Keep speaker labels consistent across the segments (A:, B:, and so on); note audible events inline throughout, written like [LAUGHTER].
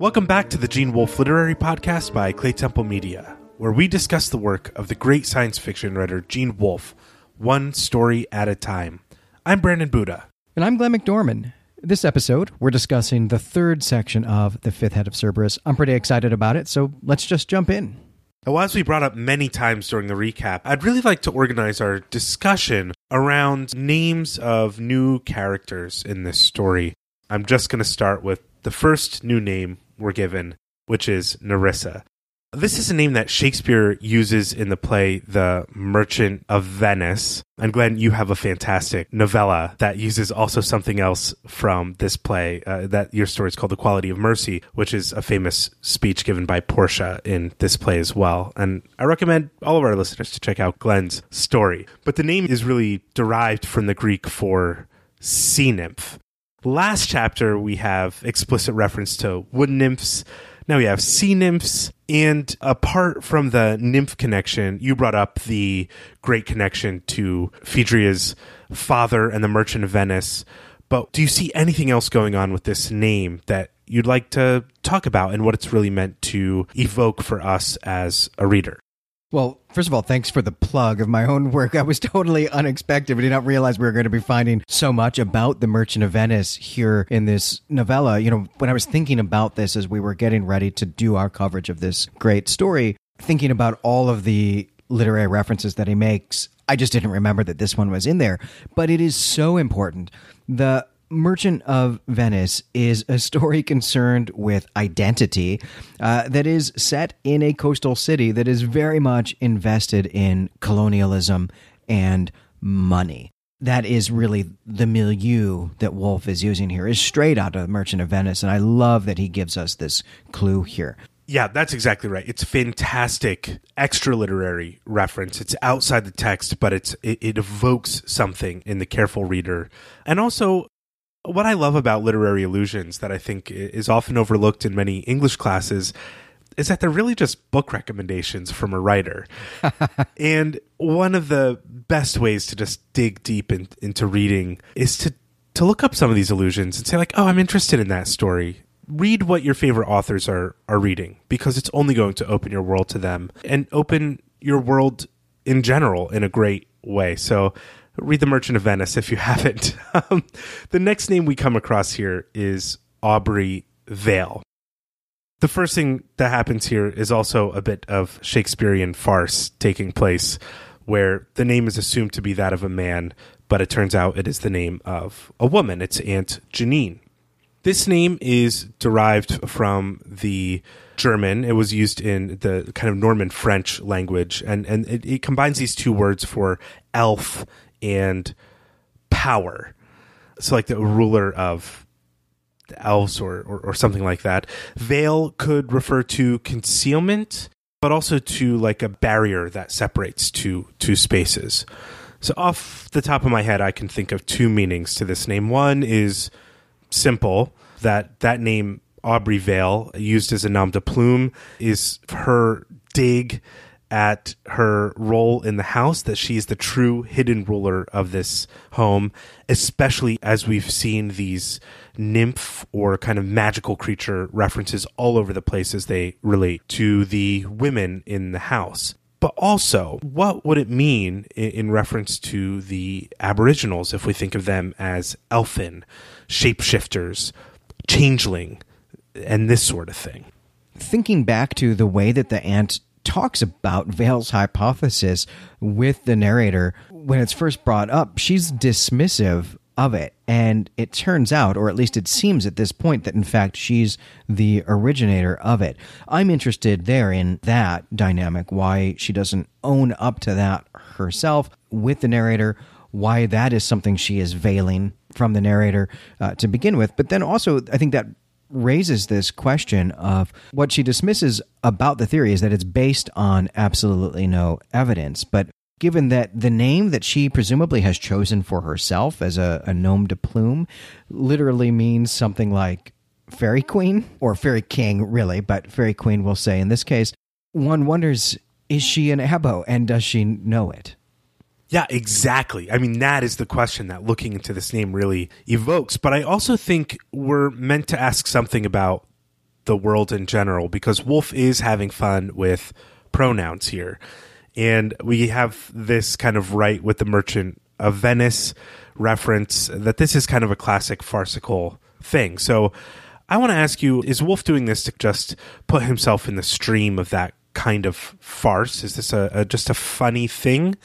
A: Welcome back to the Gene Wolfe Literary Podcast by Claytemple Media, where we discuss the work of the great science fiction writer Gene Wolfe, one story at a time. I'm Brandon Buddha.
B: And I'm Glenn McDorman. This episode, we're discussing the third section of The Fifth Head of Cerberus. I'm pretty excited about it, so let's just jump in.
A: Now, as we brought up many times during the recap, I'd really like to organize our discussion around names of new characters in this story. I'm just going to start with the first new name we're given, which is Nerissa. This is a name that Shakespeare uses in the play The Merchant of Venice. And Glenn, you have a fantastic novella that uses also something else from this play. Uh, that your story is called The Quality of Mercy, which is a famous speech given by Portia in this play as well. And I recommend all of our listeners to check out Glenn's story. But the name is really derived from the Greek for sea nymph. Last chapter, we have explicit reference to wood nymphs. Now we have sea nymphs. And apart from the nymph connection, you brought up the great connection to Phaedria's father and the Merchant of Venice. But do you see anything else going on with this name that you'd like to talk about and what it's really meant to evoke for us as a reader?
B: Well, first of all, thanks for the plug of my own work. That was [LAUGHS] totally unexpected. We did not realize we were going to be finding so much about the Merchant of Venice here in this novella. You know, when I was thinking about this as we were getting ready to do our coverage of this great story, thinking about all of the literary references that he makes, I just didn't remember that this one was in there. But it is so important. The Merchant of Venice is a story concerned with identity uh, that is set in a coastal city that is very much invested in colonialism and money. That is really the milieu that Wolfe is using here, is straight out of Merchant of Venice. And I love that he gives us this clue here.
A: Yeah, that's exactly right. It's fantastic extra literary reference. It's outside the text, but it's it, it evokes something in the careful reader. And also what I love about literary allusions that I think is often overlooked in many English classes is that they're really just book recommendations from a writer. [LAUGHS] and one of the best ways to just dig deep in, into reading is to to look up some of these allusions and say like, "Oh, I'm interested in that story." Read what your favorite authors are are reading because it's only going to open your world to them and open your world in general in a great way. So read The Merchant of Venice if you [LAUGHS] haven't. Um, the next name we come across here is Aubrey Veil. The first thing that happens here is also a bit of Shakespearean farce taking place, where the name is assumed to be that of a man, but it turns out it is the name of a woman. It's Aunt Jeannine. This name is derived from the German. It was used in the kind of Norman French language, and, and it, it combines these two words for elf and power. So, like the ruler of the elves or, or, or something like that. Veil could refer to concealment, but also to like a barrier that separates two two spaces. So, off the top of my head, I can think of two meanings to this name. One is simple that that name Aubrey Veil, used as a nom de plume, is her dig at her role in the house that she's the true hidden ruler of this home, especially as we've seen these nymph or kind of magical creature references all over the place as they relate to the women in the house. But also, what would it mean in, reference to the Aboriginals if we think of them as elfin, shapeshifters, changeling, and this sort of thing?
B: Thinking back to the way that the aunt talks about Veil's hypothesis with the narrator when it's first brought up. She's dismissive of it. And it turns out, or at least it seems at this point, that in fact she's the originator of it. I'm interested there in that dynamic, why she doesn't own up to that herself with the narrator, why that is something she is veiling from the narrator uh, to begin with. But then also, I think that raises this question of what she dismisses about the theory is that it's based on absolutely no evidence. But given that the name that she presumably has chosen for herself as a, a nom de plume literally means something like fairy queen or fairy king, really, but fairy queen will say in this case, one wonders is she an Abo and does she know it?
A: Yeah, exactly. I mean, that is the question that looking into this name really evokes. But I also think we're meant to ask something about the world in general because Wolfe is having fun with pronouns here. And we have this kind of right with the Merchant of Venice reference that this is kind of a classic farcical thing. So I want to ask you is Wolfe doing this to just put himself in the stream of that kind of farce? Is this a, a just a funny thing?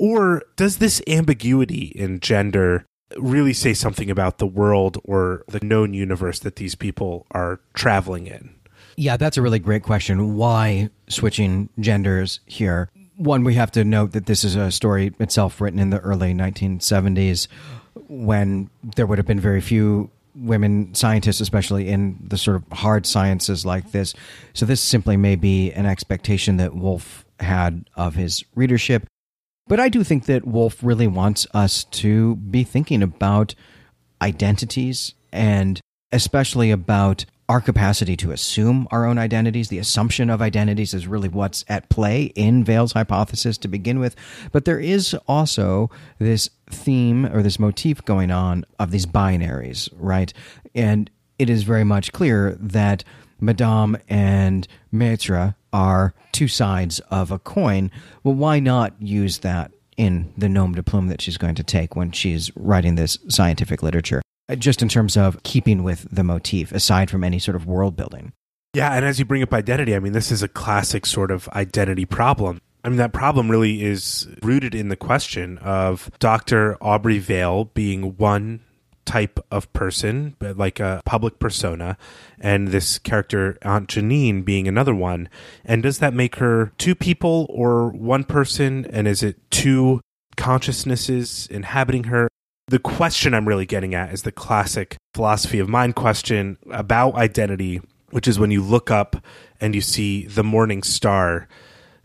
A: Or does this ambiguity in gender really say something about the world or the known universe that these people are traveling in?
B: Yeah, that's a really great question. Why switching genders here? One, we have to note that this is a story itself written in the early 1970s when there would have been very few women scientists, especially in the sort of hard sciences like this. So, this simply may be an expectation that Wolfe had of his readership. But I do think that Wolfe really wants us to be thinking about identities and especially about our capacity to assume our own identities, the assumption of identities is really what's at play in Veil's hypothesis to begin with. But there is also this theme or this motif going on of these binaries, right? And it is very much clear that Madame and Maitre are two sides of a coin. Well, why not use that in the nom de plume that she's going to take when she's writing this scientific literature? Uh, just in terms of keeping with the motif, aside from any sort of world building.
A: Yeah, and as you bring up identity, I mean, this is a classic sort of identity problem. I mean, that problem really is rooted in the question of Dr. Aubrey Veil being one type of person, but like a public persona, and this character, Aunt Jeannine, being another one. And does that make her two people or one person? And is it two consciousnesses inhabiting her? the question I'm really getting at is the classic philosophy of mind question about identity, which is when you look up and you see the morning star,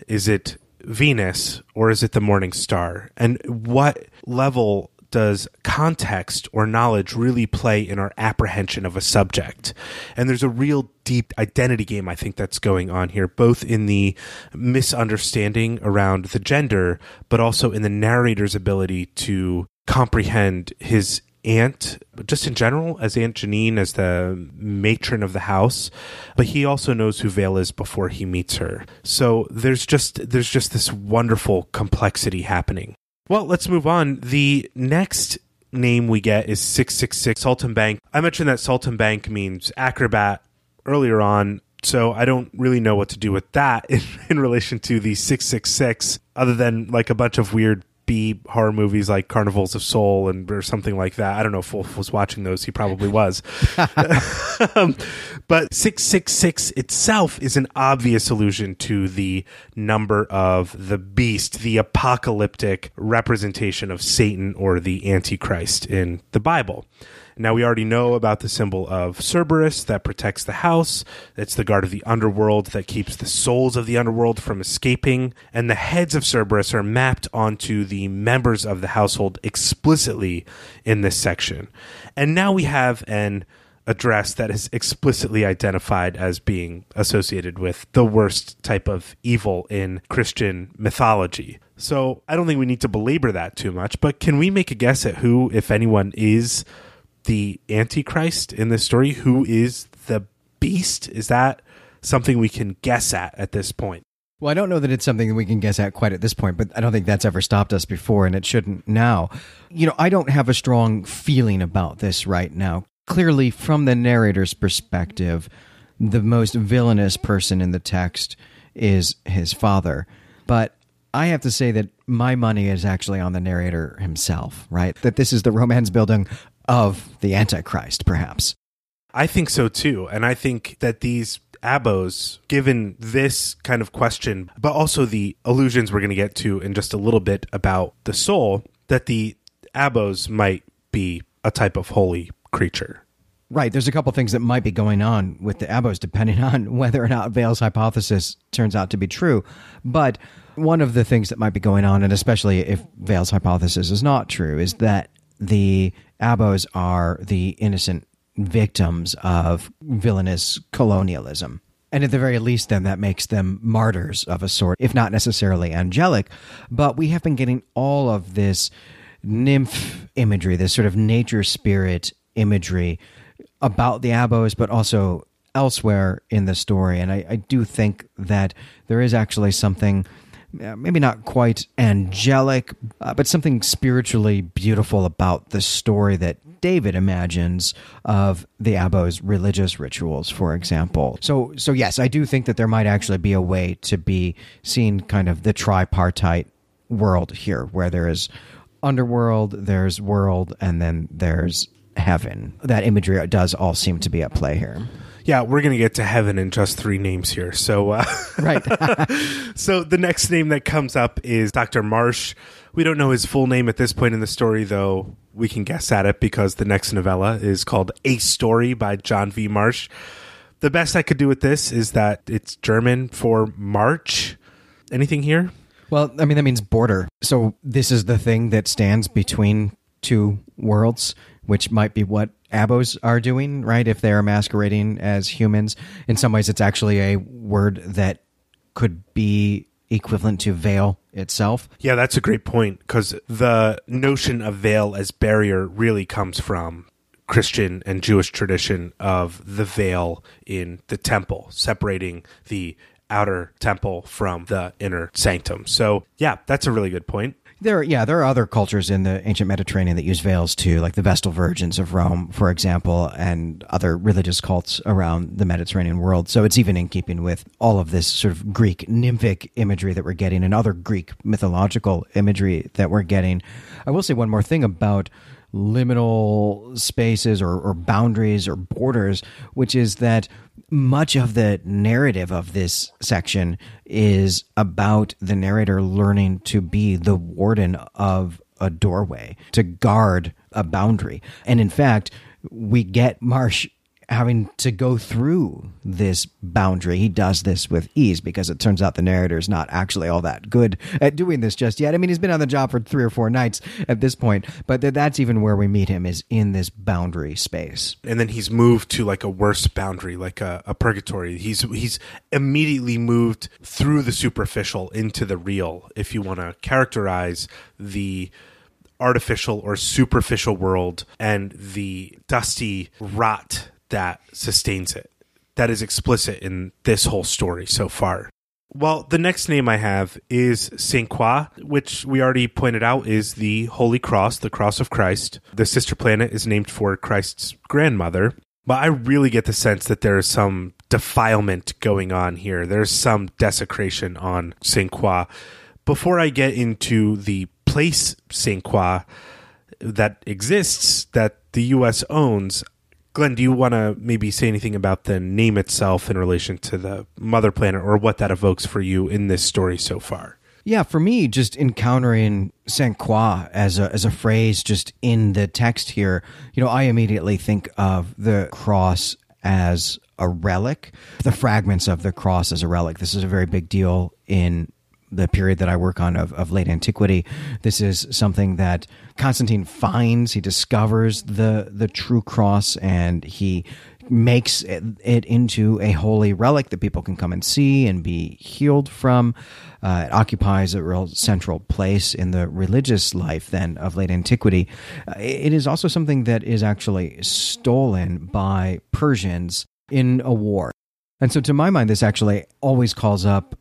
A: is it Venus or is it the morning star? And what level does context or knowledge really play in our apprehension of a subject? And there's a real deep identity game, I think, that's going on here, both in the misunderstanding around the gender, but also in the narrator's ability to comprehend his aunt, just in general, as Aunt Jeannine, as the matron of the house, but he also knows who Veil is before he meets her. So there's just there's just this wonderful complexity happening. Well, let's move on. The next name we get is 666 Saltimbanque. I mentioned that Saltimbanque means acrobat earlier on, so I don't really know what to do with that [LAUGHS] in, in relation to the 666 other than like a bunch of weird B horror movies like Carnivals of Soul and or something like that. I don't know if Wolfe was watching those. He probably was. [LAUGHS] um, but 666 itself is an obvious allusion to the number of the beast, the apocalyptic representation of Satan or the Antichrist in the Bible. Now, we already know about the symbol of Cerberus that protects the house. It's the guard of the underworld that keeps the souls of the underworld from escaping. And the heads of Cerberus are mapped onto the members of the household explicitly in this section. And now we have an address that is explicitly identified as being associated with the worst type of evil in Christian mythology. So I don't think we need to belabor that too much, but can we make a guess at who, if anyone, is the Antichrist in this story? Who is the beast? Is that something we can guess at at this point?
B: Well, I don't know that it's something that we can guess at quite at this point, but I don't think that's ever stopped us before, and it shouldn't now. You know, I don't have a strong feeling about this right now. Clearly, from the narrator's perspective, the most villainous person in the text is his father. But I have to say that my money is actually on the narrator himself, right? That this is the romance building of the Antichrist, perhaps.
A: I think so too. And I think that these abos, given this kind of question, but also the illusions we're going to get to in just a little bit about the soul, that the abos might be a type of holy creature.
B: Right. There's a couple things that might be going on with the abos, depending [LAUGHS] on whether or not Veil's hypothesis turns out to be true. But one of the things that might be going on, and especially if Veil's hypothesis is not true, is that the abos are the innocent victims of villainous colonialism. And at the very least, then that makes them martyrs of a sort, if not necessarily angelic. But we have been getting all of this nymph imagery, this sort of nature spirit imagery about the abos, but also elsewhere in the story. And I, I do think that there is actually something maybe not quite angelic, uh, but something spiritually beautiful about the story that David imagines of the Abo's religious rituals, for example. So, so yes, I do think that there might actually be a way to be seen kind of the tripartite world here, where there is underworld, there's world, and then there's heaven. That imagery does all seem to be at play here.
A: Yeah, we're gonna get to heaven in just three names here. So, uh, [LAUGHS]
B: right. [LAUGHS]
A: so the next name that comes up is Dr. Marsh. We don't know his full name at this point in the story, though. We can guess at it because the next novella is called A Story by John V. Marsh. The best I could do with this is that it's German for March. Anything here?
B: Well, I mean, that means border. So this is the thing that stands between two worlds, which might be what Abos are doing, right? If they're masquerading as humans. In some ways, it's actually a word that could be equivalent to veil itself.
A: Yeah, that's a great point because the notion of veil as barrier really comes from Christian and Jewish tradition of the veil in the temple, separating the outer temple from the inner sanctum. So, yeah, that's a really good point.
B: There, yeah, there are other cultures in the ancient Mediterranean that use veils too, like the Vestal Virgins of Rome, for example, and other religious cults around the Mediterranean world. So it's even in keeping with all of this sort of Greek nymphic imagery that we're getting and other Greek mythological imagery that we're getting. I will say one more thing about liminal spaces or, or boundaries or borders, which is that much of the narrative of this section is about the narrator learning to be the warden of a doorway, to guard a boundary. And in fact, we get Marsh having to go through this boundary. He does this with ease because it turns out the narrator is not actually all that good at doing this just yet. I mean, he's been on the job for three or four nights at this point, but that's even where we meet him is in this boundary space.
A: And then he's moved to like a worse boundary, like a, a purgatory. He's he's immediately moved through the superficial into the real. If you want to characterize the artificial or superficial world and the dusty rot that sustains it. That is explicit in this whole story so far. Well, the next name I have is Saint Croix, which we already pointed out is the Holy Cross, the Cross of Christ. The sister planet is named for Christ's grandmother. But I really get the sense that there is some defilement going on here. There's some desecration on Saint Croix. Before I get into the place Saint Croix that exists that the U.S. owns, Glenn, do you want to maybe say anything about the name itself in relation to the mother planet or what that evokes for you in this story so far?
B: Yeah, for me, just encountering Saint Croix as a as a phrase just in the text here, you know, I immediately think of the cross as a relic, the fragments of the cross as a relic. This is a very big deal in the period that I work on of, of late antiquity. This is something that Constantine finds. He discovers the the true cross, and he makes it, it into a holy relic that people can come and see and be healed from. Uh, it occupies a real central place in the religious life then of late antiquity. Uh, it is also something that is actually stolen by Persians in a war. And so, to my mind, this actually always calls up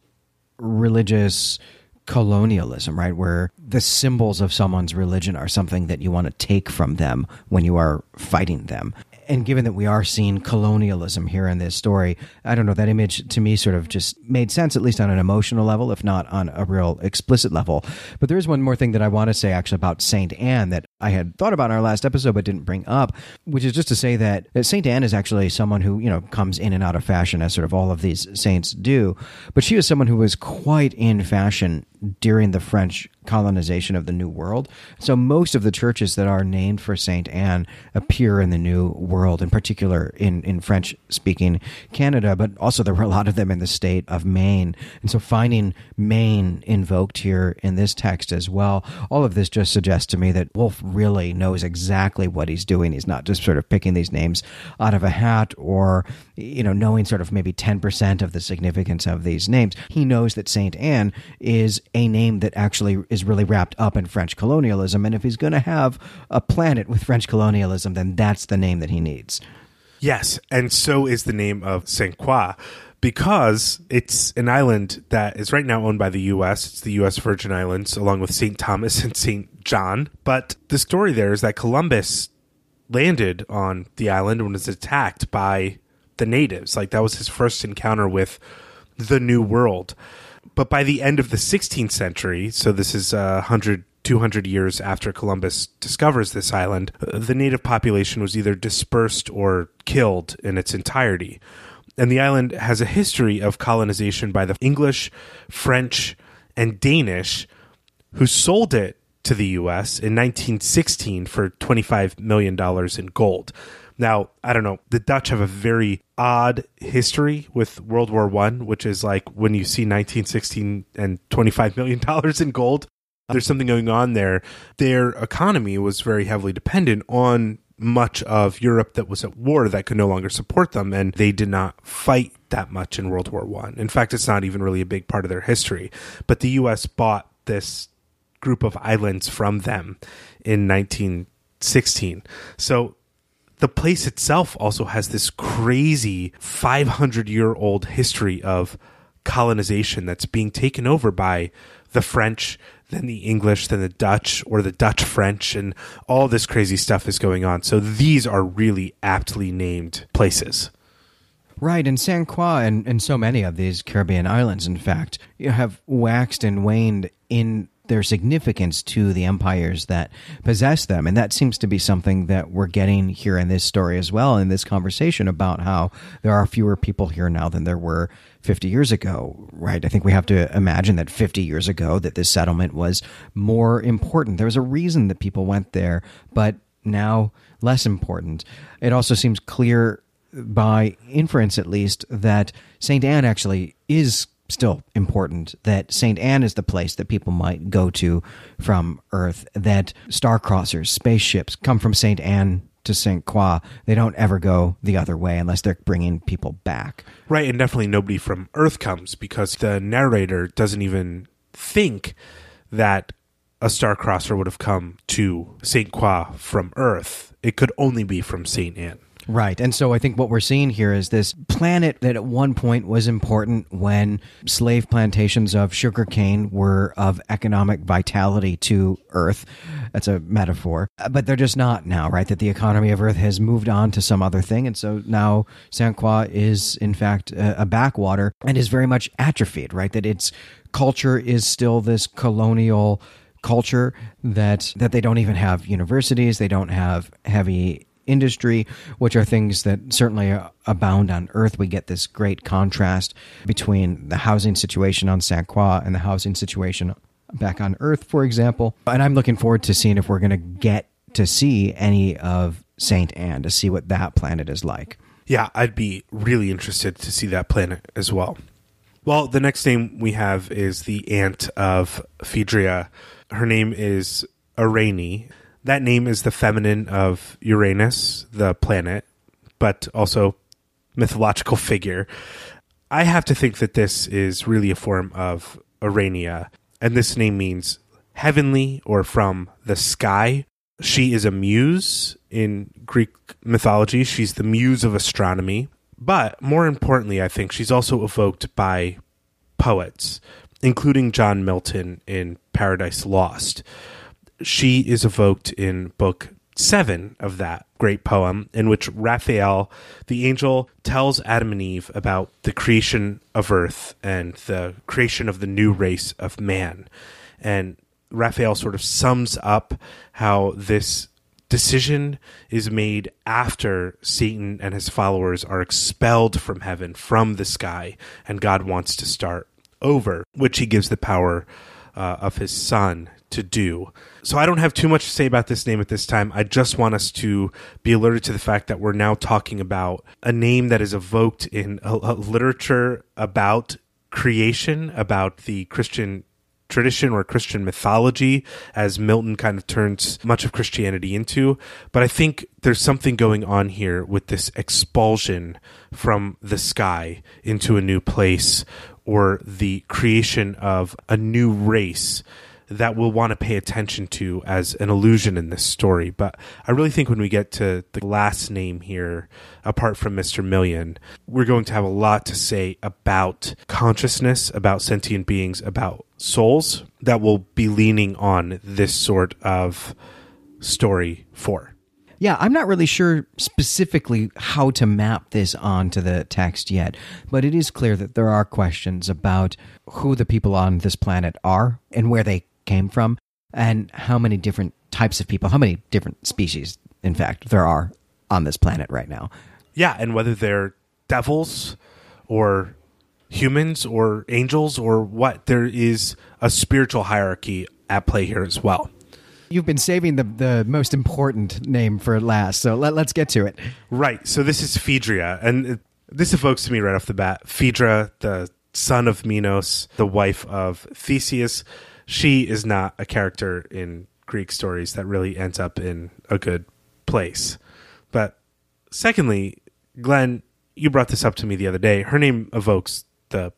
B: religious colonialism, right? Where the symbols of someone's religion are something that you want to take from them when you are fighting them and given that we are seeing colonialism here in this story, I don't know, that image to me sort of just made sense, at least on an emotional level, if not on a real explicit level. But there is one more thing that I want to say actually about Saint Anne that I had thought about in our last episode but didn't bring up, which is just to say that, Saint Anne is actually someone who, you know, comes in and out of fashion as sort of all of these saints do. But she was someone who was quite in fashion during the French colonization of the New World. So most of the churches that are named for Saint Anne appear in the New World, in particular in, in French speaking Canada, but also there were a lot of them in the state of Maine. And so finding Maine invoked here in this text as well, all of this just suggests to me that Wolfe really knows exactly what he's doing. He's not just sort of picking these names out of a hat or, you know, knowing sort of maybe 10% of the significance of these names. He knows that Saint Anne is a name that actually is really wrapped up in French colonialism. And if he's going to have a planet with French colonialism, then that's the name that he needs.
A: Yes, and so is the name of St. Croix because it's an island that is right now owned by the U.S. It's the U.S. Virgin Islands, along with St. Thomas [LAUGHS] and St. John. But the story there is that Columbus landed on the island and was attacked by the natives. Like that was his first encounter with the New World. But by the end of the 16th century, so this is uh, 100, 200 years after Columbus discovers this island, uh, the native population was either dispersed or killed in its entirety and the island has a history of colonization by the English, French, and Danish, who sold it to the U.S. in 1916 for $25 million in gold. Now, I don't know. The Dutch have a very odd history with World War One, which is like when you see 1916 and 25 million [LAUGHS] dollars in gold. There's something going on there. Their economy was very heavily dependent on much of Europe that was at war that could no longer support them, and they did not fight that much in World War One. In fact, it's not even really a big part of their history. But the U.S. bought this group of islands from them in 1916. So the place itself also has this crazy 500 year old history of colonization that's being taken over by the French then the English, then the Dutch, or the Dutch French, and all this crazy stuff is going on. So these are really aptly named places.
B: Right, and San Croix and, and so many of these Caribbean islands, in fact, have waxed and waned in their significance to the empires that possess them. And that seems to be something that we're getting here in this story as well, in this conversation about how there are fewer people here now than there were 50 years ago, right? I think we have to imagine that 50 years ago that this settlement was more important. There was a reason that people went there, but now less important. It also seems clear by inference at least that St. Anne actually is still important that St. Anne is the place that people might go to from Earth, that star crossers, spaceships come from St. Anne to St. Croix. They don't ever go the other way unless they're bringing people back.
A: Right, and definitely nobody from Earth comes because the narrator doesn't even think that a star crosser would have come to St. Croix from Earth. It could only be from St. Anne.
B: Right. And so I think what we're seeing here is this planet that at one point was important when slave plantations of sugarcane were of economic vitality to Earth. That's a metaphor. Uh, but they're just not now, right? That the economy of Earth has moved on to some other thing. And so now Saint Croix is, in fact, a backwater and is very much atrophied, right? That its culture is still this colonial culture that that they don't even have universities they don't have heavy industry, which are things that certainly abound on Earth. We get this great contrast between the housing situation on Saint Croix and the housing situation back on Earth, for example. And I'm looking forward to seeing if we're going to get to see any of Saint Anne, to see what that planet is like.
A: Yeah, I'd be really interested to see that planet as well. Well, the next name we have is the aunt of Phaedria. Her name is Arene that name is the feminine of Uranus, the planet, but also mythological [LAUGHS] figure. I have to think that this is really a form of Urania, and this name means heavenly or from the sky. She is a muse in Greek mythology. She's the muse of astronomy. But more importantly, I think she's also evoked by poets, including John Milton in Paradise Lost she is evoked in book seven of that great poem, in which Raphael, the angel, tells Adam and Eve about the creation of earth and the creation of the new race of man. And Raphael sort of sums up how this decision is made after Satan and his followers are expelled from heaven, from the sky, and God wants to start over, which he gives the power uh, of his son to do. So I don't have too much to say about this name at this time. I just want us to be alerted to the fact that we're now talking about a name that is evoked in a, a literature about creation, about the Christian tradition or Christian mythology, as Milton kind of turns much of Christianity into. But I think there's something going on here with this expulsion from the sky into a new place or the creation of a new race that we'll want to pay attention to as an illusion in this story. But I really think when we get to the last name here, apart from Mr. Million, we're going to have a lot to say about consciousness, about sentient beings, about souls that will be leaning on this sort of story for.
B: Yeah, I'm not really sure specifically how to map this onto the text yet, but it is clear that there are questions about who the people on this planet are and where they came from, and how many different types of people, how many different species, in fact, there are on this planet right now.
A: Yeah, and whether they're devils or humans or angels or what, there is a spiritual hierarchy at play here as well.
B: You've been saving the, the most important name for last, so let, let's get to it.
A: Right. So this is Phaedria, and it, this evokes to me right off the bat Phaedra, the son of Minos, the wife of Theseus. She is not a character in Greek stories that really ends up in a good place. But secondly, Glenn, you brought this up to me the other day. Her name evokes the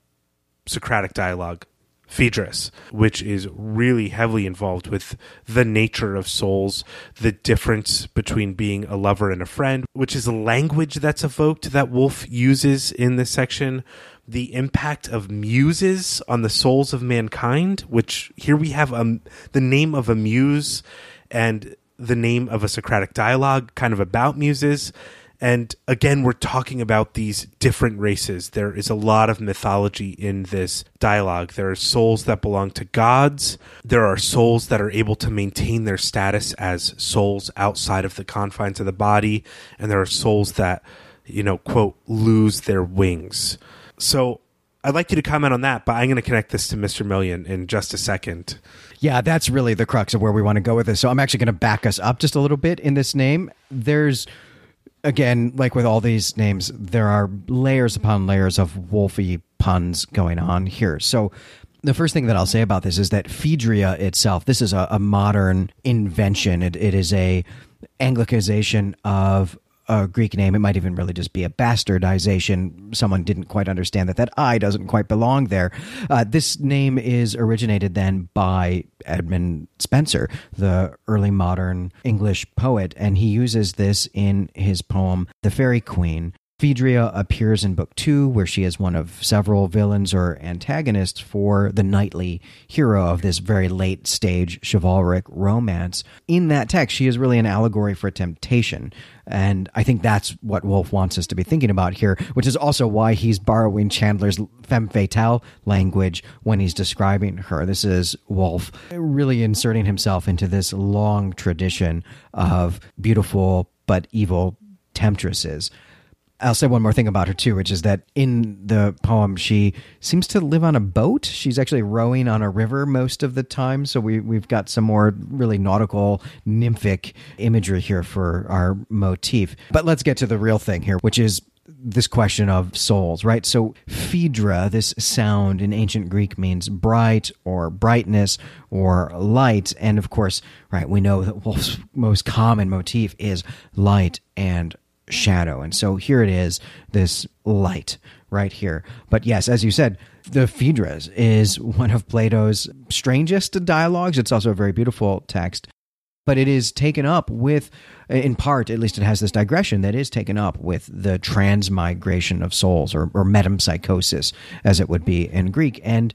A: Socratic dialogue Phaedrus, which is really heavily involved with the nature of souls, the difference between being a lover and a friend, which is a language that's evoked that Wolfe uses in this section, the impact of muses on the souls of mankind, which here we have um, the name of a muse and the name of a Socratic dialogue kind of about muses and again, we're talking about these different races. There is a lot of mythology in this dialogue. There are souls that belong to gods. There are souls that are able to maintain their status as souls outside of the confines of the body. And there are souls that, you know, quote, lose their wings. So I'd like you to comment on that, but I'm going to connect this to Mr. Million in just a second.
B: Yeah, that's really the crux of where we want to go with this. So I'm actually going to back us up just a little bit in this name. There's again, like with all these names, there are layers upon layers of wolfy puns going on here. So the first thing that I'll say about this is that Phaedria itself, this is a, a modern invention. It, it is a Anglicization of a Greek name. It might even really just be a bastardization. Someone didn't quite understand that that I doesn't quite belong there. Uh, this name is originated then by Edmund Spenser, the early modern English poet, and he uses this in his poem The Faerie Queene. Phaedria appears in book two, where she is one of several villains or antagonists for the knightly hero of this very late stage chivalric romance. In that text, she is really an allegory for temptation. And I think that's what Wolfe wants us to be thinking about here, which is also why he's borrowing Chandler's femme fatale language when he's describing her. This is Wolfe really inserting himself into this long tradition of beautiful but evil temptresses. I'll say one more thing about her too, which is that in the poem she seems to live on a boat. She's actually rowing on a river most of the time, so we we've got some more really nautical nymphic imagery here for our motif. But let's get to the real thing here, which is this question of souls, right? So Phaedra, this sound in ancient Greek means bright or brightness or light, and of course, right, we know that Wolfe's [LAUGHS] most common motif is light and shadow. And so here it is, this light right here. But yes, as you said, the Phaedrus is one of Plato's strangest dialogues. It's also a very beautiful text. But it is taken up with, in part, at least it has this digression that is taken up with the transmigration of souls or, or metempsychosis, as it would be in Greek. And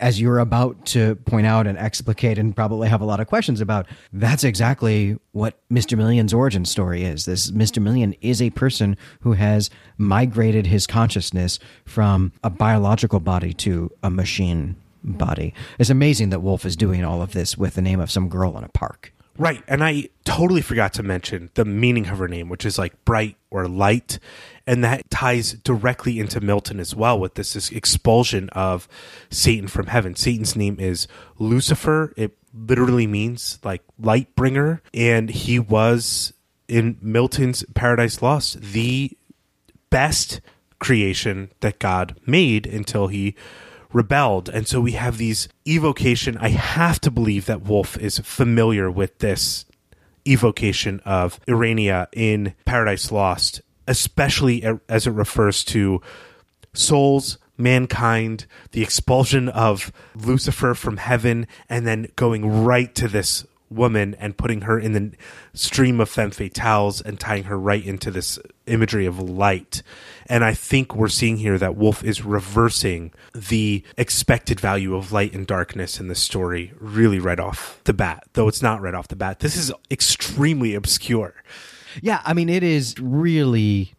B: as you're about to point out and explicate and probably have a lot of questions about, that's exactly what Mr. Million's origin story is. This Mr. Million is a person who has migrated his consciousness from a biological body to a machine body. It's amazing that Wolfe is doing all of this with the name of some girl in a park.
A: Right. And I totally forgot to mention the meaning of her name, which is like bright or light. And that ties directly into Milton as well with this, this expulsion of Satan from heaven. Satan's name is Lucifer. It literally means like light bringer. And he was in Milton's Paradise Lost the best creation that God made until he rebelled. And so we have these evocation. I have to believe that Wolfe is familiar with this evocation of Urania in Paradise Lost, especially as it refers to souls mankind, the expulsion of Lucifer from heaven, and then going right to this woman and putting her in the stream of femme fatales and tying her right into this imagery of light. And I think we're seeing here that Wolfe is reversing the expected value of light and darkness in the story really right off the bat, though it's not right off the bat. This is extremely obscure.
B: Yeah, I mean, it is really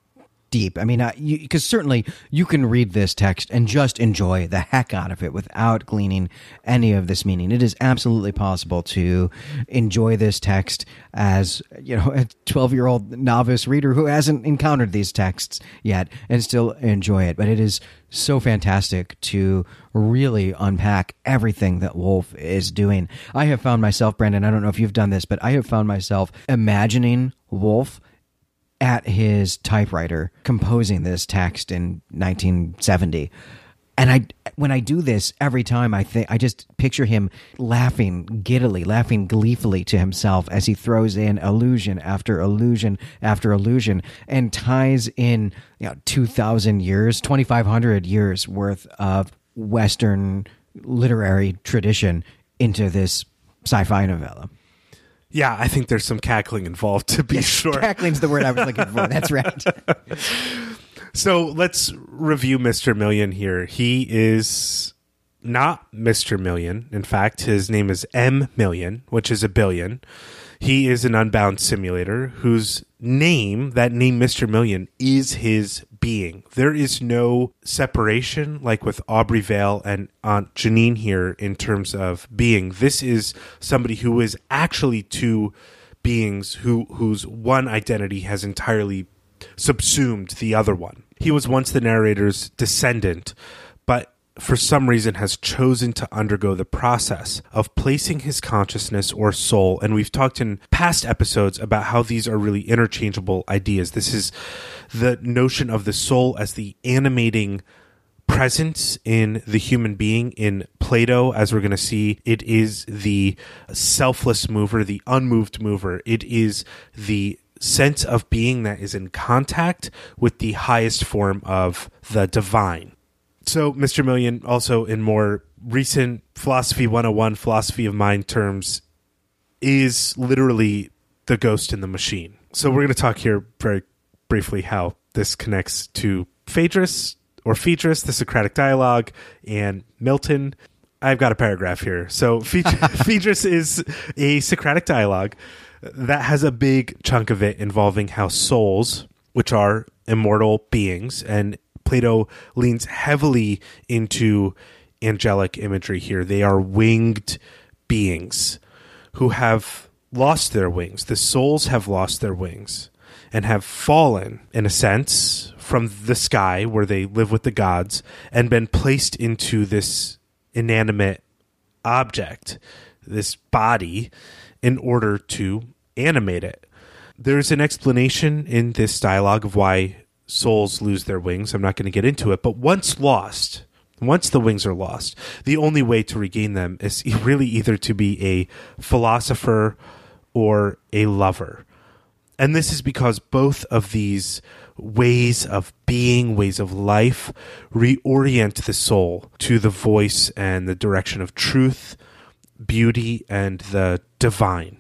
B: deep. I mean, because certainly you can read this text and just enjoy the heck out of it without gleaning any of this meaning. It is absolutely possible to enjoy this text as you know a twelve-year-old novice reader who hasn't encountered these texts yet and still enjoy it. But it is so fantastic to really unpack everything that Wolfe is doing. I have found myself, Brandon. I don't know if you've done this, but I have found myself imagining Wolfe at his typewriter composing this text in 1970 and i when i do this every time i think i just picture him laughing giddily laughing gleefully to himself as he throws in illusion after illusion after illusion and ties in you know 2000 years 2500 years worth of western literary tradition into this sci-fi novella
A: yeah, I think there's some cackling involved to be
B: yes,
A: sure.
B: Cackling's the word I was looking for. [LAUGHS] That's right.
A: so let's review Mr. Million here. He is not Mr. Million. In fact, his name is M Million, which is a billion. He is an unbound simulator whose name, that name Mr. Million, is his being. There is no separation like with Aubrey Veil and Aunt Jeannine here in terms of being. This is somebody who is actually two beings who whose one identity has entirely subsumed the other one. He was once the narrator's descendant, but for some reason has chosen to undergo the process of placing his consciousness or soul and we've talked in past episodes about how these are really interchangeable ideas. This is the notion of the soul as the animating presence in the human being. In plato as we're going to see it is the selfless mover the unmoved mover. It is the sense of being that is in contact with the highest form of the divine so, Mr. Million, also in more recent Philosophy 101, Philosophy of Mind terms, is literally the ghost in the machine. So, we're going to talk here very briefly how this connects to Phaedrus or Phaedrus, the Socratic dialogue, and Milton. I've got a paragraph here. So, [LAUGHS] [LAUGHS] Phaedrus is a Socratic dialogue that has a big chunk of it involving how souls, which are immortal beings, and Plato leans heavily into angelic imagery here. They are winged beings who have lost their wings. The souls have lost their wings and have fallen, in a sense, from the sky where they live with the gods and been placed into this inanimate object, this body, in order to animate it. There's an explanation in this dialogue of why souls lose their wings. I'm not going to get into it, but once lost, once the wings are lost, the only way to regain them is really either to be a philosopher or a lover. And this is because both of these ways of being, ways of life, reorient the soul to the voice and the direction of truth, beauty, and the divine.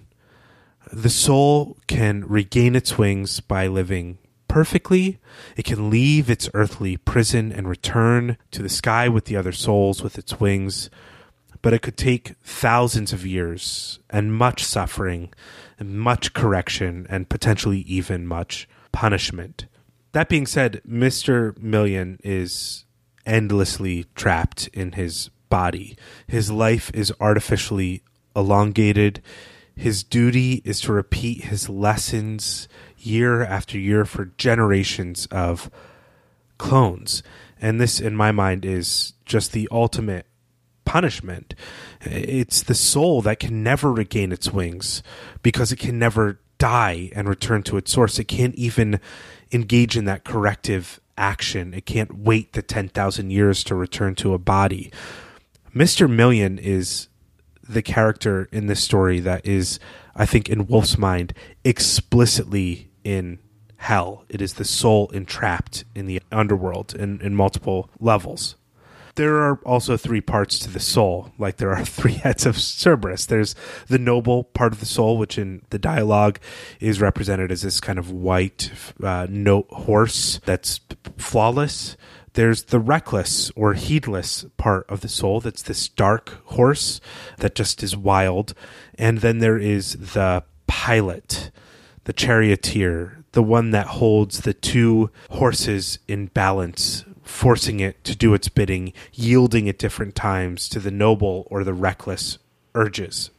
A: The soul can regain its wings by living perfectly, it can leave its earthly prison and return to the sky with the other souls with its wings. But it could take thousands of years and much suffering and much correction and potentially even much punishment. That being said, Mr. Million is endlessly trapped in his body. His life is artificially elongated. His duty is to repeat his lessons year after year for generations of clones. And this, in my mind, is just the ultimate punishment. It's the soul that can never regain its wings because it can never die and return to its source. It can't even engage in that corrective action. It can't wait the 10,000 years to return to a body. Mr. Million is the character in this story that is, I think, in Wolfe's mind, explicitly in hell. It is the soul entrapped in the underworld in, in multiple levels. there are also three parts to the soul, like there are [LAUGHS] three heads of Cerberus. There's the noble part of the soul, which in the dialogue is represented as this kind of white uh, note horse that's flawless. There's the reckless or heedless part of the soul, that's this dark horse that just is wild. And then there is the pilot, the charioteer, the one that holds the two horses in balance forcing it to do its bidding, yielding at different times to the noble or the reckless urges.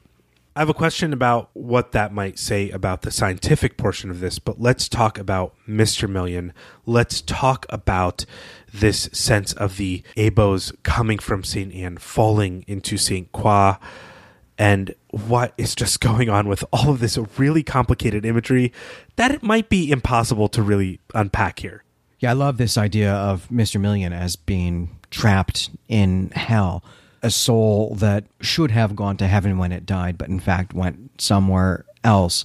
A: I have a question about what that might say about the scientific portion of this, but let's talk about Mr. Million. Let's talk about this sense of the Abos coming from St. Anne, falling into St. Croix, and what is just going on with all of this really complicated imagery that it might be impossible to really unpack here.
B: Yeah, I love this idea of Mr. Million as being trapped in hell, a soul that should have gone to heaven when it died, but in fact went somewhere else.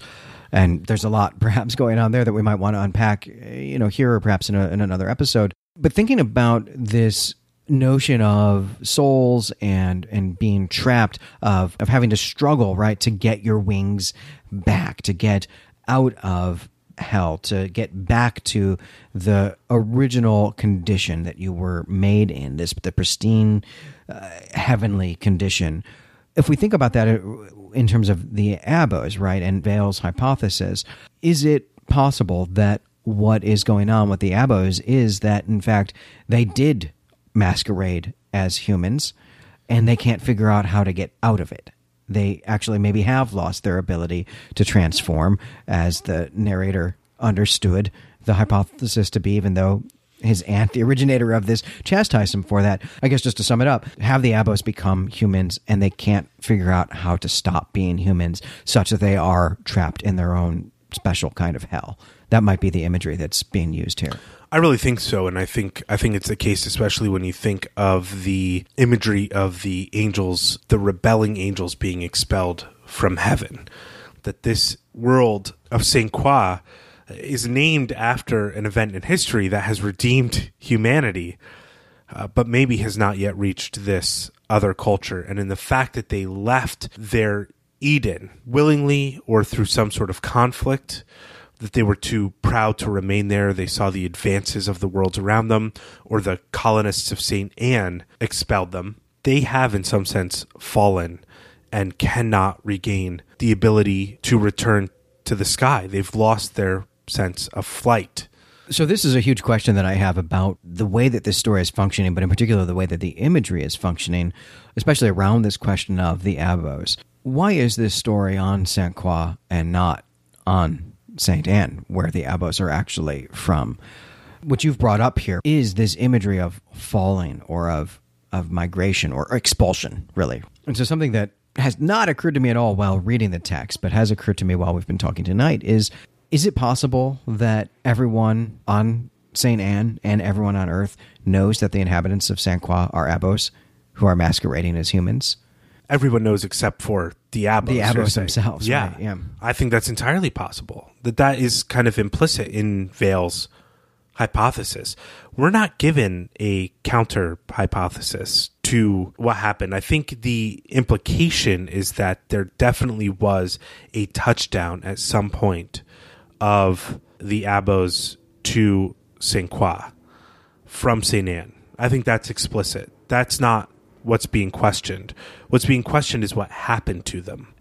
B: And there's a lot [LAUGHS] perhaps going on there that we might want to unpack, you know, here or perhaps in, a, in another episode. But thinking about this notion of souls and and being trapped of of having to struggle right to get your wings back to get out of hell to get back to the original condition that you were made in this the pristine uh, heavenly condition. If we think about that uh, in terms of the abos right and Veil's hypothesis is it possible that what is going on with the abos is that in fact they did masquerade as humans and they can't figure out how to get out of it they actually maybe have lost their ability to transform, as the narrator understood the hypothesis to be, even though his aunt, the originator of this, chastised him for that. I guess just to sum it up, have the Abos become humans and they can't figure out how to stop being humans, such that they are trapped in their own special kind of hell. That might be the imagery that's being used here.
A: I really think so, and I think I think it's the case, especially when you think of the imagery of the angels, the rebelling angels being expelled from heaven. That this world of Saint Croix is named after an event in history that has redeemed humanity, uh, but maybe has not yet reached this other culture. And in the fact that they left their Eden willingly or through some sort of conflict, that they were too proud to remain there. They saw the advances of the worlds around them, or the colonists of St. Anne expelled them. They have, in some sense, fallen and cannot regain the ability to return to the sky. They've lost their sense of flight.
B: So, this is a huge question that I have about the way that this story is functioning, but in particular, the way that the imagery is functioning, especially around this question of the Abos. Why is this story on Saint Croix and not on St. Anne, where the Abos are actually from. What you've brought up here is this imagery of falling or of of migration or expulsion, really. And so something that has not occurred to me at all while reading the text, but has occurred to me while we've been talking tonight is is it possible that everyone on St. Anne and everyone on Earth knows that the inhabitants of Saint Croix are Abos who are masquerading as humans?
A: everyone knows except for the Abos.
B: The Abos themselves.
A: Yeah.
B: Right, yeah.
A: I think that's entirely possible. That that is kind of implicit in Veil's hypothesis. We're not given a counter hypothesis to what happened. I think the implication is that there definitely was a touchdown at some point of the Abos to Saint Croix from Saint Anne. I think that's explicit. That's not what's being questioned. What's being questioned is what happened to them.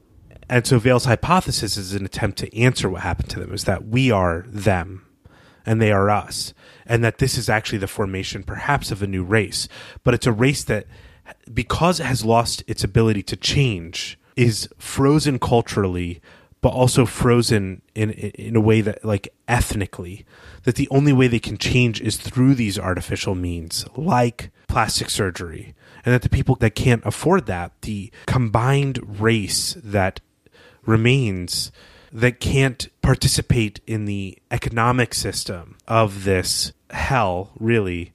A: And so Veil's hypothesis is an attempt to answer what happened to them is that we are them and they are us. And that this is actually the formation perhaps of a new race. But it's a race that, because it has lost its ability to change, is frozen culturally, but also frozen in in a way that like ethnically that the only way they can change is through these artificial means like plastic surgery and that the people that can't afford that, the combined race that remains that can't participate in the economic system of this hell, really,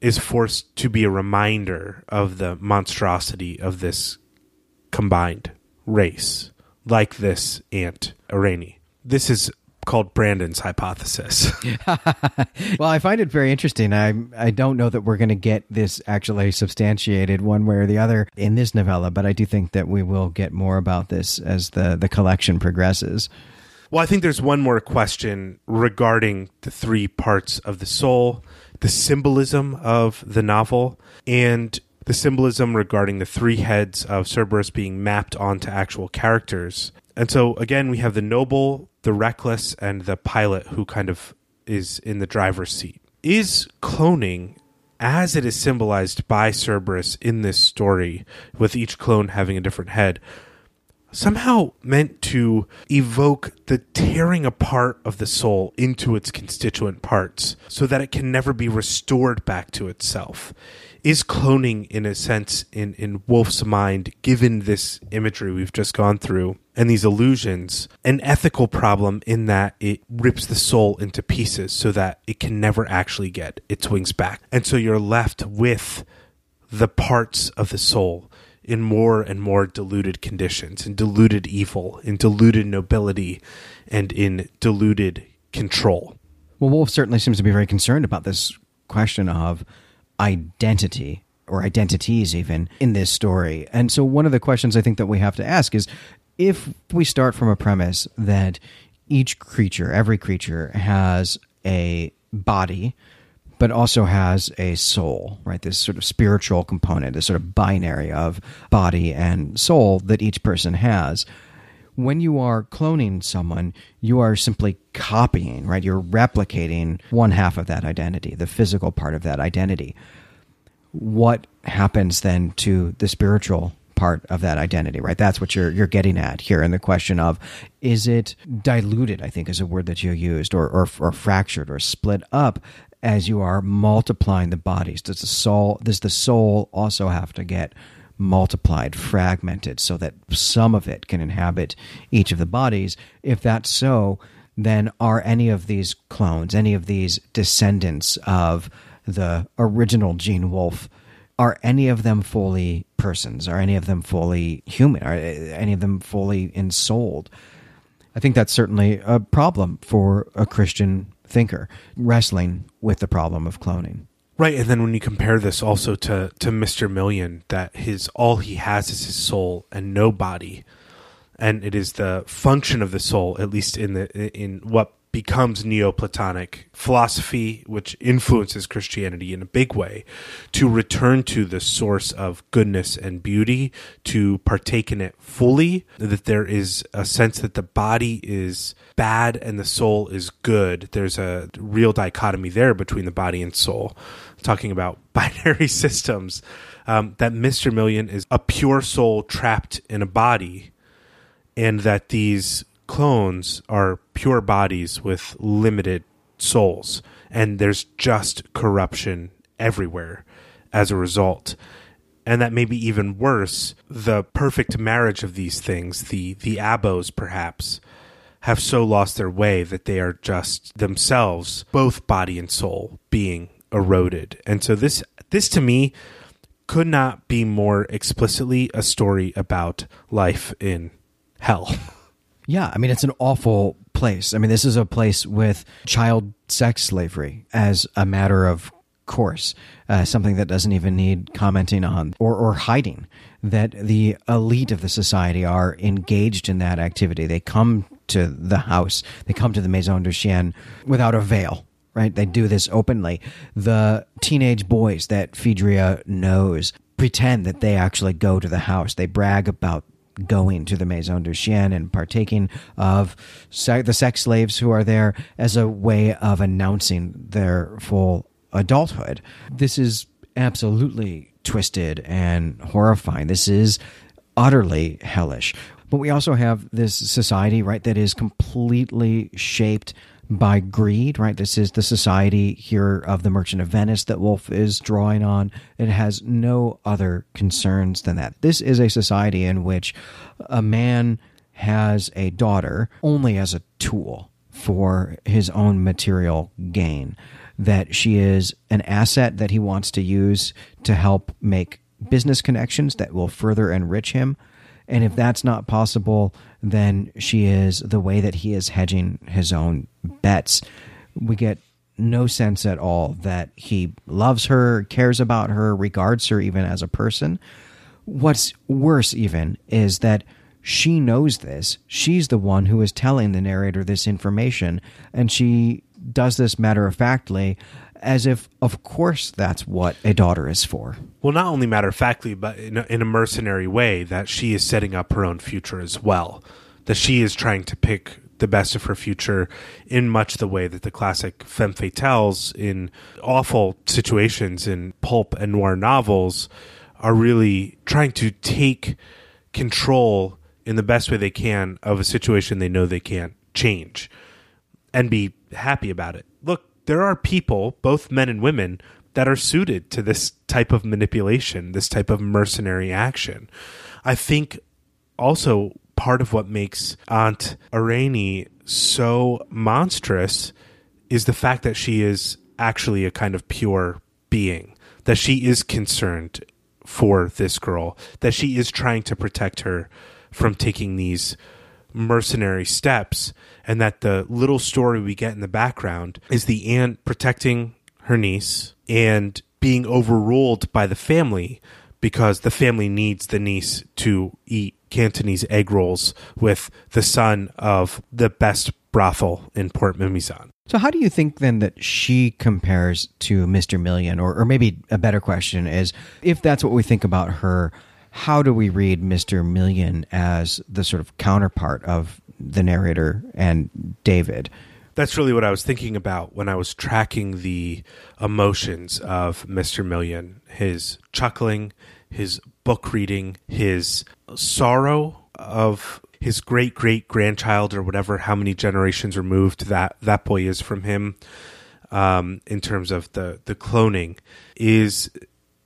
A: is forced to be a reminder of the monstrosity of this combined race, like this Aunt Irene. This is called Brandon's hypothesis. [LAUGHS] [LAUGHS]
B: well, I find it very interesting. I I don't know that we're going to get this actually substantiated one way or the other in this novella, but I do think that we will get more about this as the the collection progresses.
A: Well, I think there's one more question regarding the three parts of the soul, the symbolism of the novel, and the symbolism regarding the three heads of Cerberus being mapped onto actual characters. And so, again, we have the noble, the reckless, and the pilot who kind of is in the driver's seat. Is cloning, as it is symbolized by Cerberus in this story, with each clone having a different head, somehow meant to evoke the tearing apart of the soul into its constituent parts so that it can never be restored back to itself. Is cloning, in a sense, in, in Wolfe's mind, given this imagery we've just gone through and these illusions, an ethical problem in that it rips the soul into pieces so that it can never actually get its wings back? And so you're left with the parts of the soul in more and more diluted conditions, in diluted evil, in diluted nobility, and in diluted control.
B: Well, Wolfe certainly seems to be very concerned about this question of identity or identities even in this story. And so one of the questions I think that we have to ask is if we start from a premise that each creature, every creature has a body but also has a soul, right? This sort of spiritual component, this sort of binary of body and soul that each person has. When you are cloning someone, you are simply copying, right? You're replicating one half of that identity, the physical part of that identity. What happens then to the spiritual part of that identity, right? That's what you're you're getting at here in the question of is it diluted, I think is a word that you used, or, or, or fractured or split up as you are multiplying the bodies? Does the soul does the soul also have to get multiplied, fragmented, so that some of it can inhabit each of the bodies? If that's so, then are any of these clones, any of these descendants of the original Gene Wolfe, are any of them fully persons? Are any of them fully human? Are eh, any of them fully ensouled? I think that's certainly a problem for a Christian thinker wrestling with the problem of cloning.
A: Right, and then when you compare this also to to Mr. Million, that his all he has is his soul and no body, and it is the function of the soul, at least in the in what becomes Neoplatonic philosophy, which influences Christianity in a big way, to return to the source of goodness and beauty, to partake in it fully, that there is a sense that the body is bad and the soul is good. There's a real dichotomy there between the body and soul. Talking about [LAUGHS] binary systems, um, that Mr. Million is a pure soul trapped in a body, and that these clones are pure bodies with limited souls, and there's just corruption everywhere as a result. And that may be even worse, the perfect marriage of these things, the the abos perhaps, have so lost their way that they are just themselves, both body and soul, being eroded. And so this this to me could not be more explicitly a story about life in hell. [LAUGHS]
B: Yeah, I mean, it's an awful place. I mean, this is a place with child sex slavery as a matter of course, uh, something that doesn't even need commenting on or, or hiding. That the elite of the society are engaged in that activity. They come to the house, they come to the Maison de Chien without a veil. Right, they do this openly. The teenage boys that Phaedria knows pretend that they actually go to the house. They brag about going to the Maison de Chien and partaking of se- the sex slaves who are there as a way of announcing their full adulthood. This is absolutely twisted and horrifying. This is utterly hellish. But we also have this society, right, that is completely shaped by greed, right? This is the society here of the Merchant of Venice that Wolfe is drawing on. It has no other concerns than that. This is a society in which a man has a daughter only as a tool for his own material gain, that she is an asset that he wants to use to help make business connections that will further enrich him And if that's not possible, then she is the way that he is hedging his own bets. We get no sense at all that he loves her, cares about her, regards her even as a person. What's worse, even, is that she knows this. She's the one who is telling the narrator this information, and she does this matter of factly as if, of course, that's what a daughter is for.
A: Well, not only matter of factly, but in a, in a mercenary way that she is setting up her own future as well. That she is trying to pick the best of her future in much the way that the classic femme fatales in awful situations in pulp and noir novels are really trying to take control in the best way they can of a situation they know they can't change and be happy about it. Look, there are people, both men and women, that are suited to this type of manipulation, this type of mercenary action. I think also part of what makes Aunt Irene so monstrous is the fact that she is actually a kind of pure being, that she is concerned for this girl, that she is trying to protect her from taking these mercenary steps, and that the little story we get in the background is the aunt protecting her niece and being overruled by the family because the family needs the niece to eat Cantonese egg rolls with the son of the best brothel in Port Mimizan.
B: So, how do you think then that she compares to Mr. Million? Or, or maybe a better question is if that's what we think about her, how do we read Mr. Million as the sort of counterpart of the narrator and David?
A: That's really what I was thinking about when I was tracking the emotions of Mr. Million his chuckling, his book reading, his sorrow of his great great grandchild or whatever, how many generations removed that, that boy is from him, um, in terms of the, the cloning, is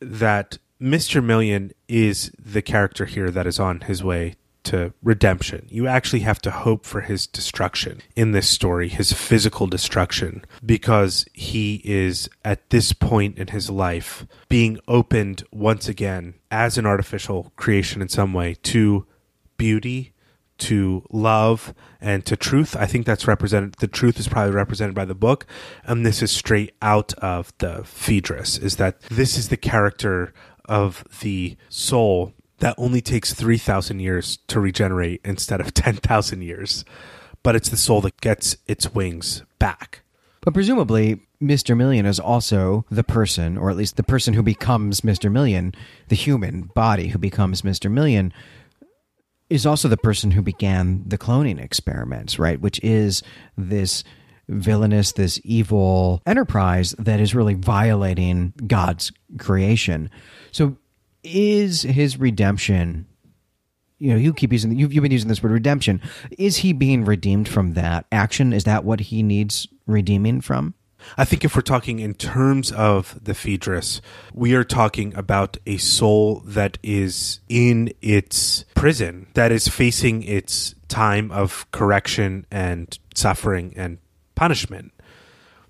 A: that Mr. Million is the character here that is on his way to redemption. You actually have to hope for his destruction in this story, his physical destruction, because he is at this point in his life being opened once again as an artificial creation in some way to beauty, to love, and to truth. I think that's represented, the truth is probably represented by the book. And this is straight out of the Phaedrus, is that this is the character of the soul that only takes 3,000 years to regenerate instead of [LAUGHS] 10,000 years. But it's the soul that gets its wings back.
B: But presumably, Mr. Million is also the person, or at least the person who becomes Mr. Million, the human body who becomes Mr. Million, is also the person who began the cloning experiments, right? Which is this villainous, this evil enterprise that is really violating God's creation. So is his redemption you know you keep using you've, you've been using this word redemption. Is he being redeemed from that action? Is that what he needs redeeming from?
A: I think if we're talking in terms of the Phaedrus, we are talking about a soul that is in its prison, that is facing its time of correction and suffering and punishment.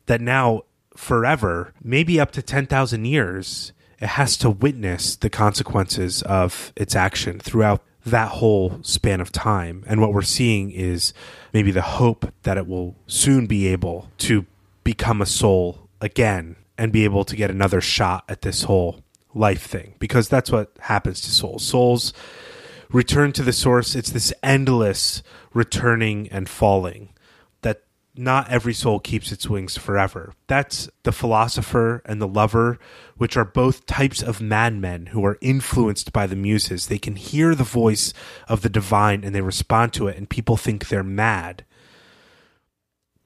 A: That now, forever, maybe up to 10,000 years, it has to witness the consequences of its action throughout that whole span of time. And what we're seeing is maybe the hope that it will soon be able to become a soul again and be able to get another shot at this whole life thing because that's what happens to souls. Souls return to the source. It's this endless returning and falling not every soul keeps its wings forever. That's the philosopher and the lover, which are both types of madmen who are influenced by the muses. They can hear the voice of the divine and they respond to it, and people think they're mad.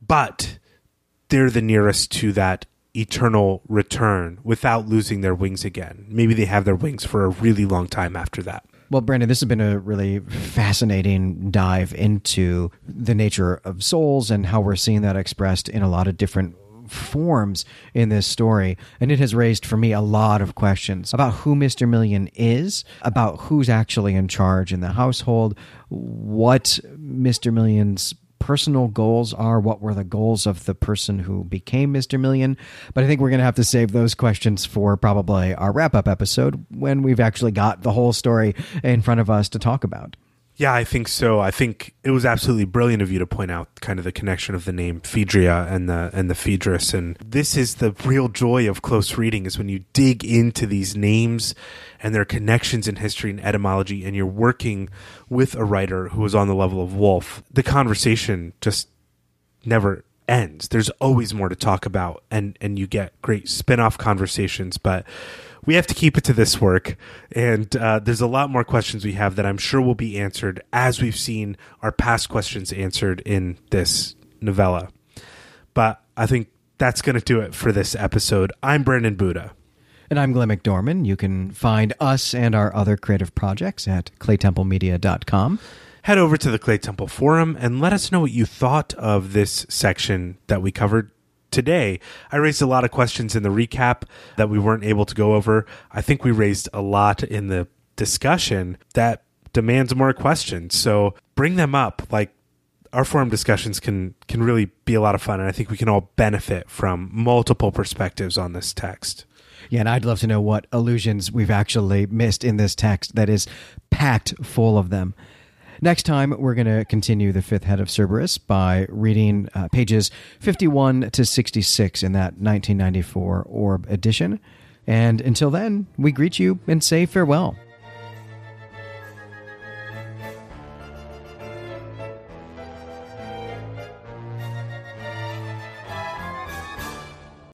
A: But they're the nearest to that eternal return without losing their wings again. Maybe they have their wings for a really long time after that.
B: Well, Brandon, this has been a really fascinating dive into the nature of souls and how we're seeing that expressed in a lot of different forms in this story. And it has raised for me a lot of questions about who Mr. Million is, about who's actually in charge in the household, what Mr. Million's personal goals are, what were the goals of the person who became Mr. Million. But I think we're going to have to save those questions for probably our wrap up episode when we've actually got the whole story in front of us to talk about.
A: Yeah, I think so. I think it was absolutely brilliant of you to point out kind of the connection of the name Phaedria and the and the Phaedrus. And this is the real joy of close reading is when you dig into these names and their connections in history and etymology, and you're working with a writer who is on the level of Wolfe. The conversation just never ends. There's always more to talk about, and and you get great spin-off conversations, but we have to keep it to this work. And uh, there's a lot more questions we have that I'm sure will be answered as we've seen our past questions answered in this novella. But I think that's going to do it for this episode. I'm Brandon Buddha.
B: And I'm Glenn McDorman. You can find us and our other creative projects at claytemplemedia.com.
A: Head over to the Claytemple Forum and let us know what you thought of this section that we covered today. I raised a lot of questions in the recap that we weren't able to go over. I think we raised a lot in the discussion that demands more questions. So bring them up. Like our forum discussions can can really be a lot of fun and I think we can all benefit from multiple perspectives on this text.
B: Yeah, and I'd love to know what allusions we've actually missed in this text that is packed full of them. Next time, we're going to continue the fifth head of Cerberus by reading uh, pages 51 to 66 in that 1994 Orb edition. And until then, we greet you and say farewell.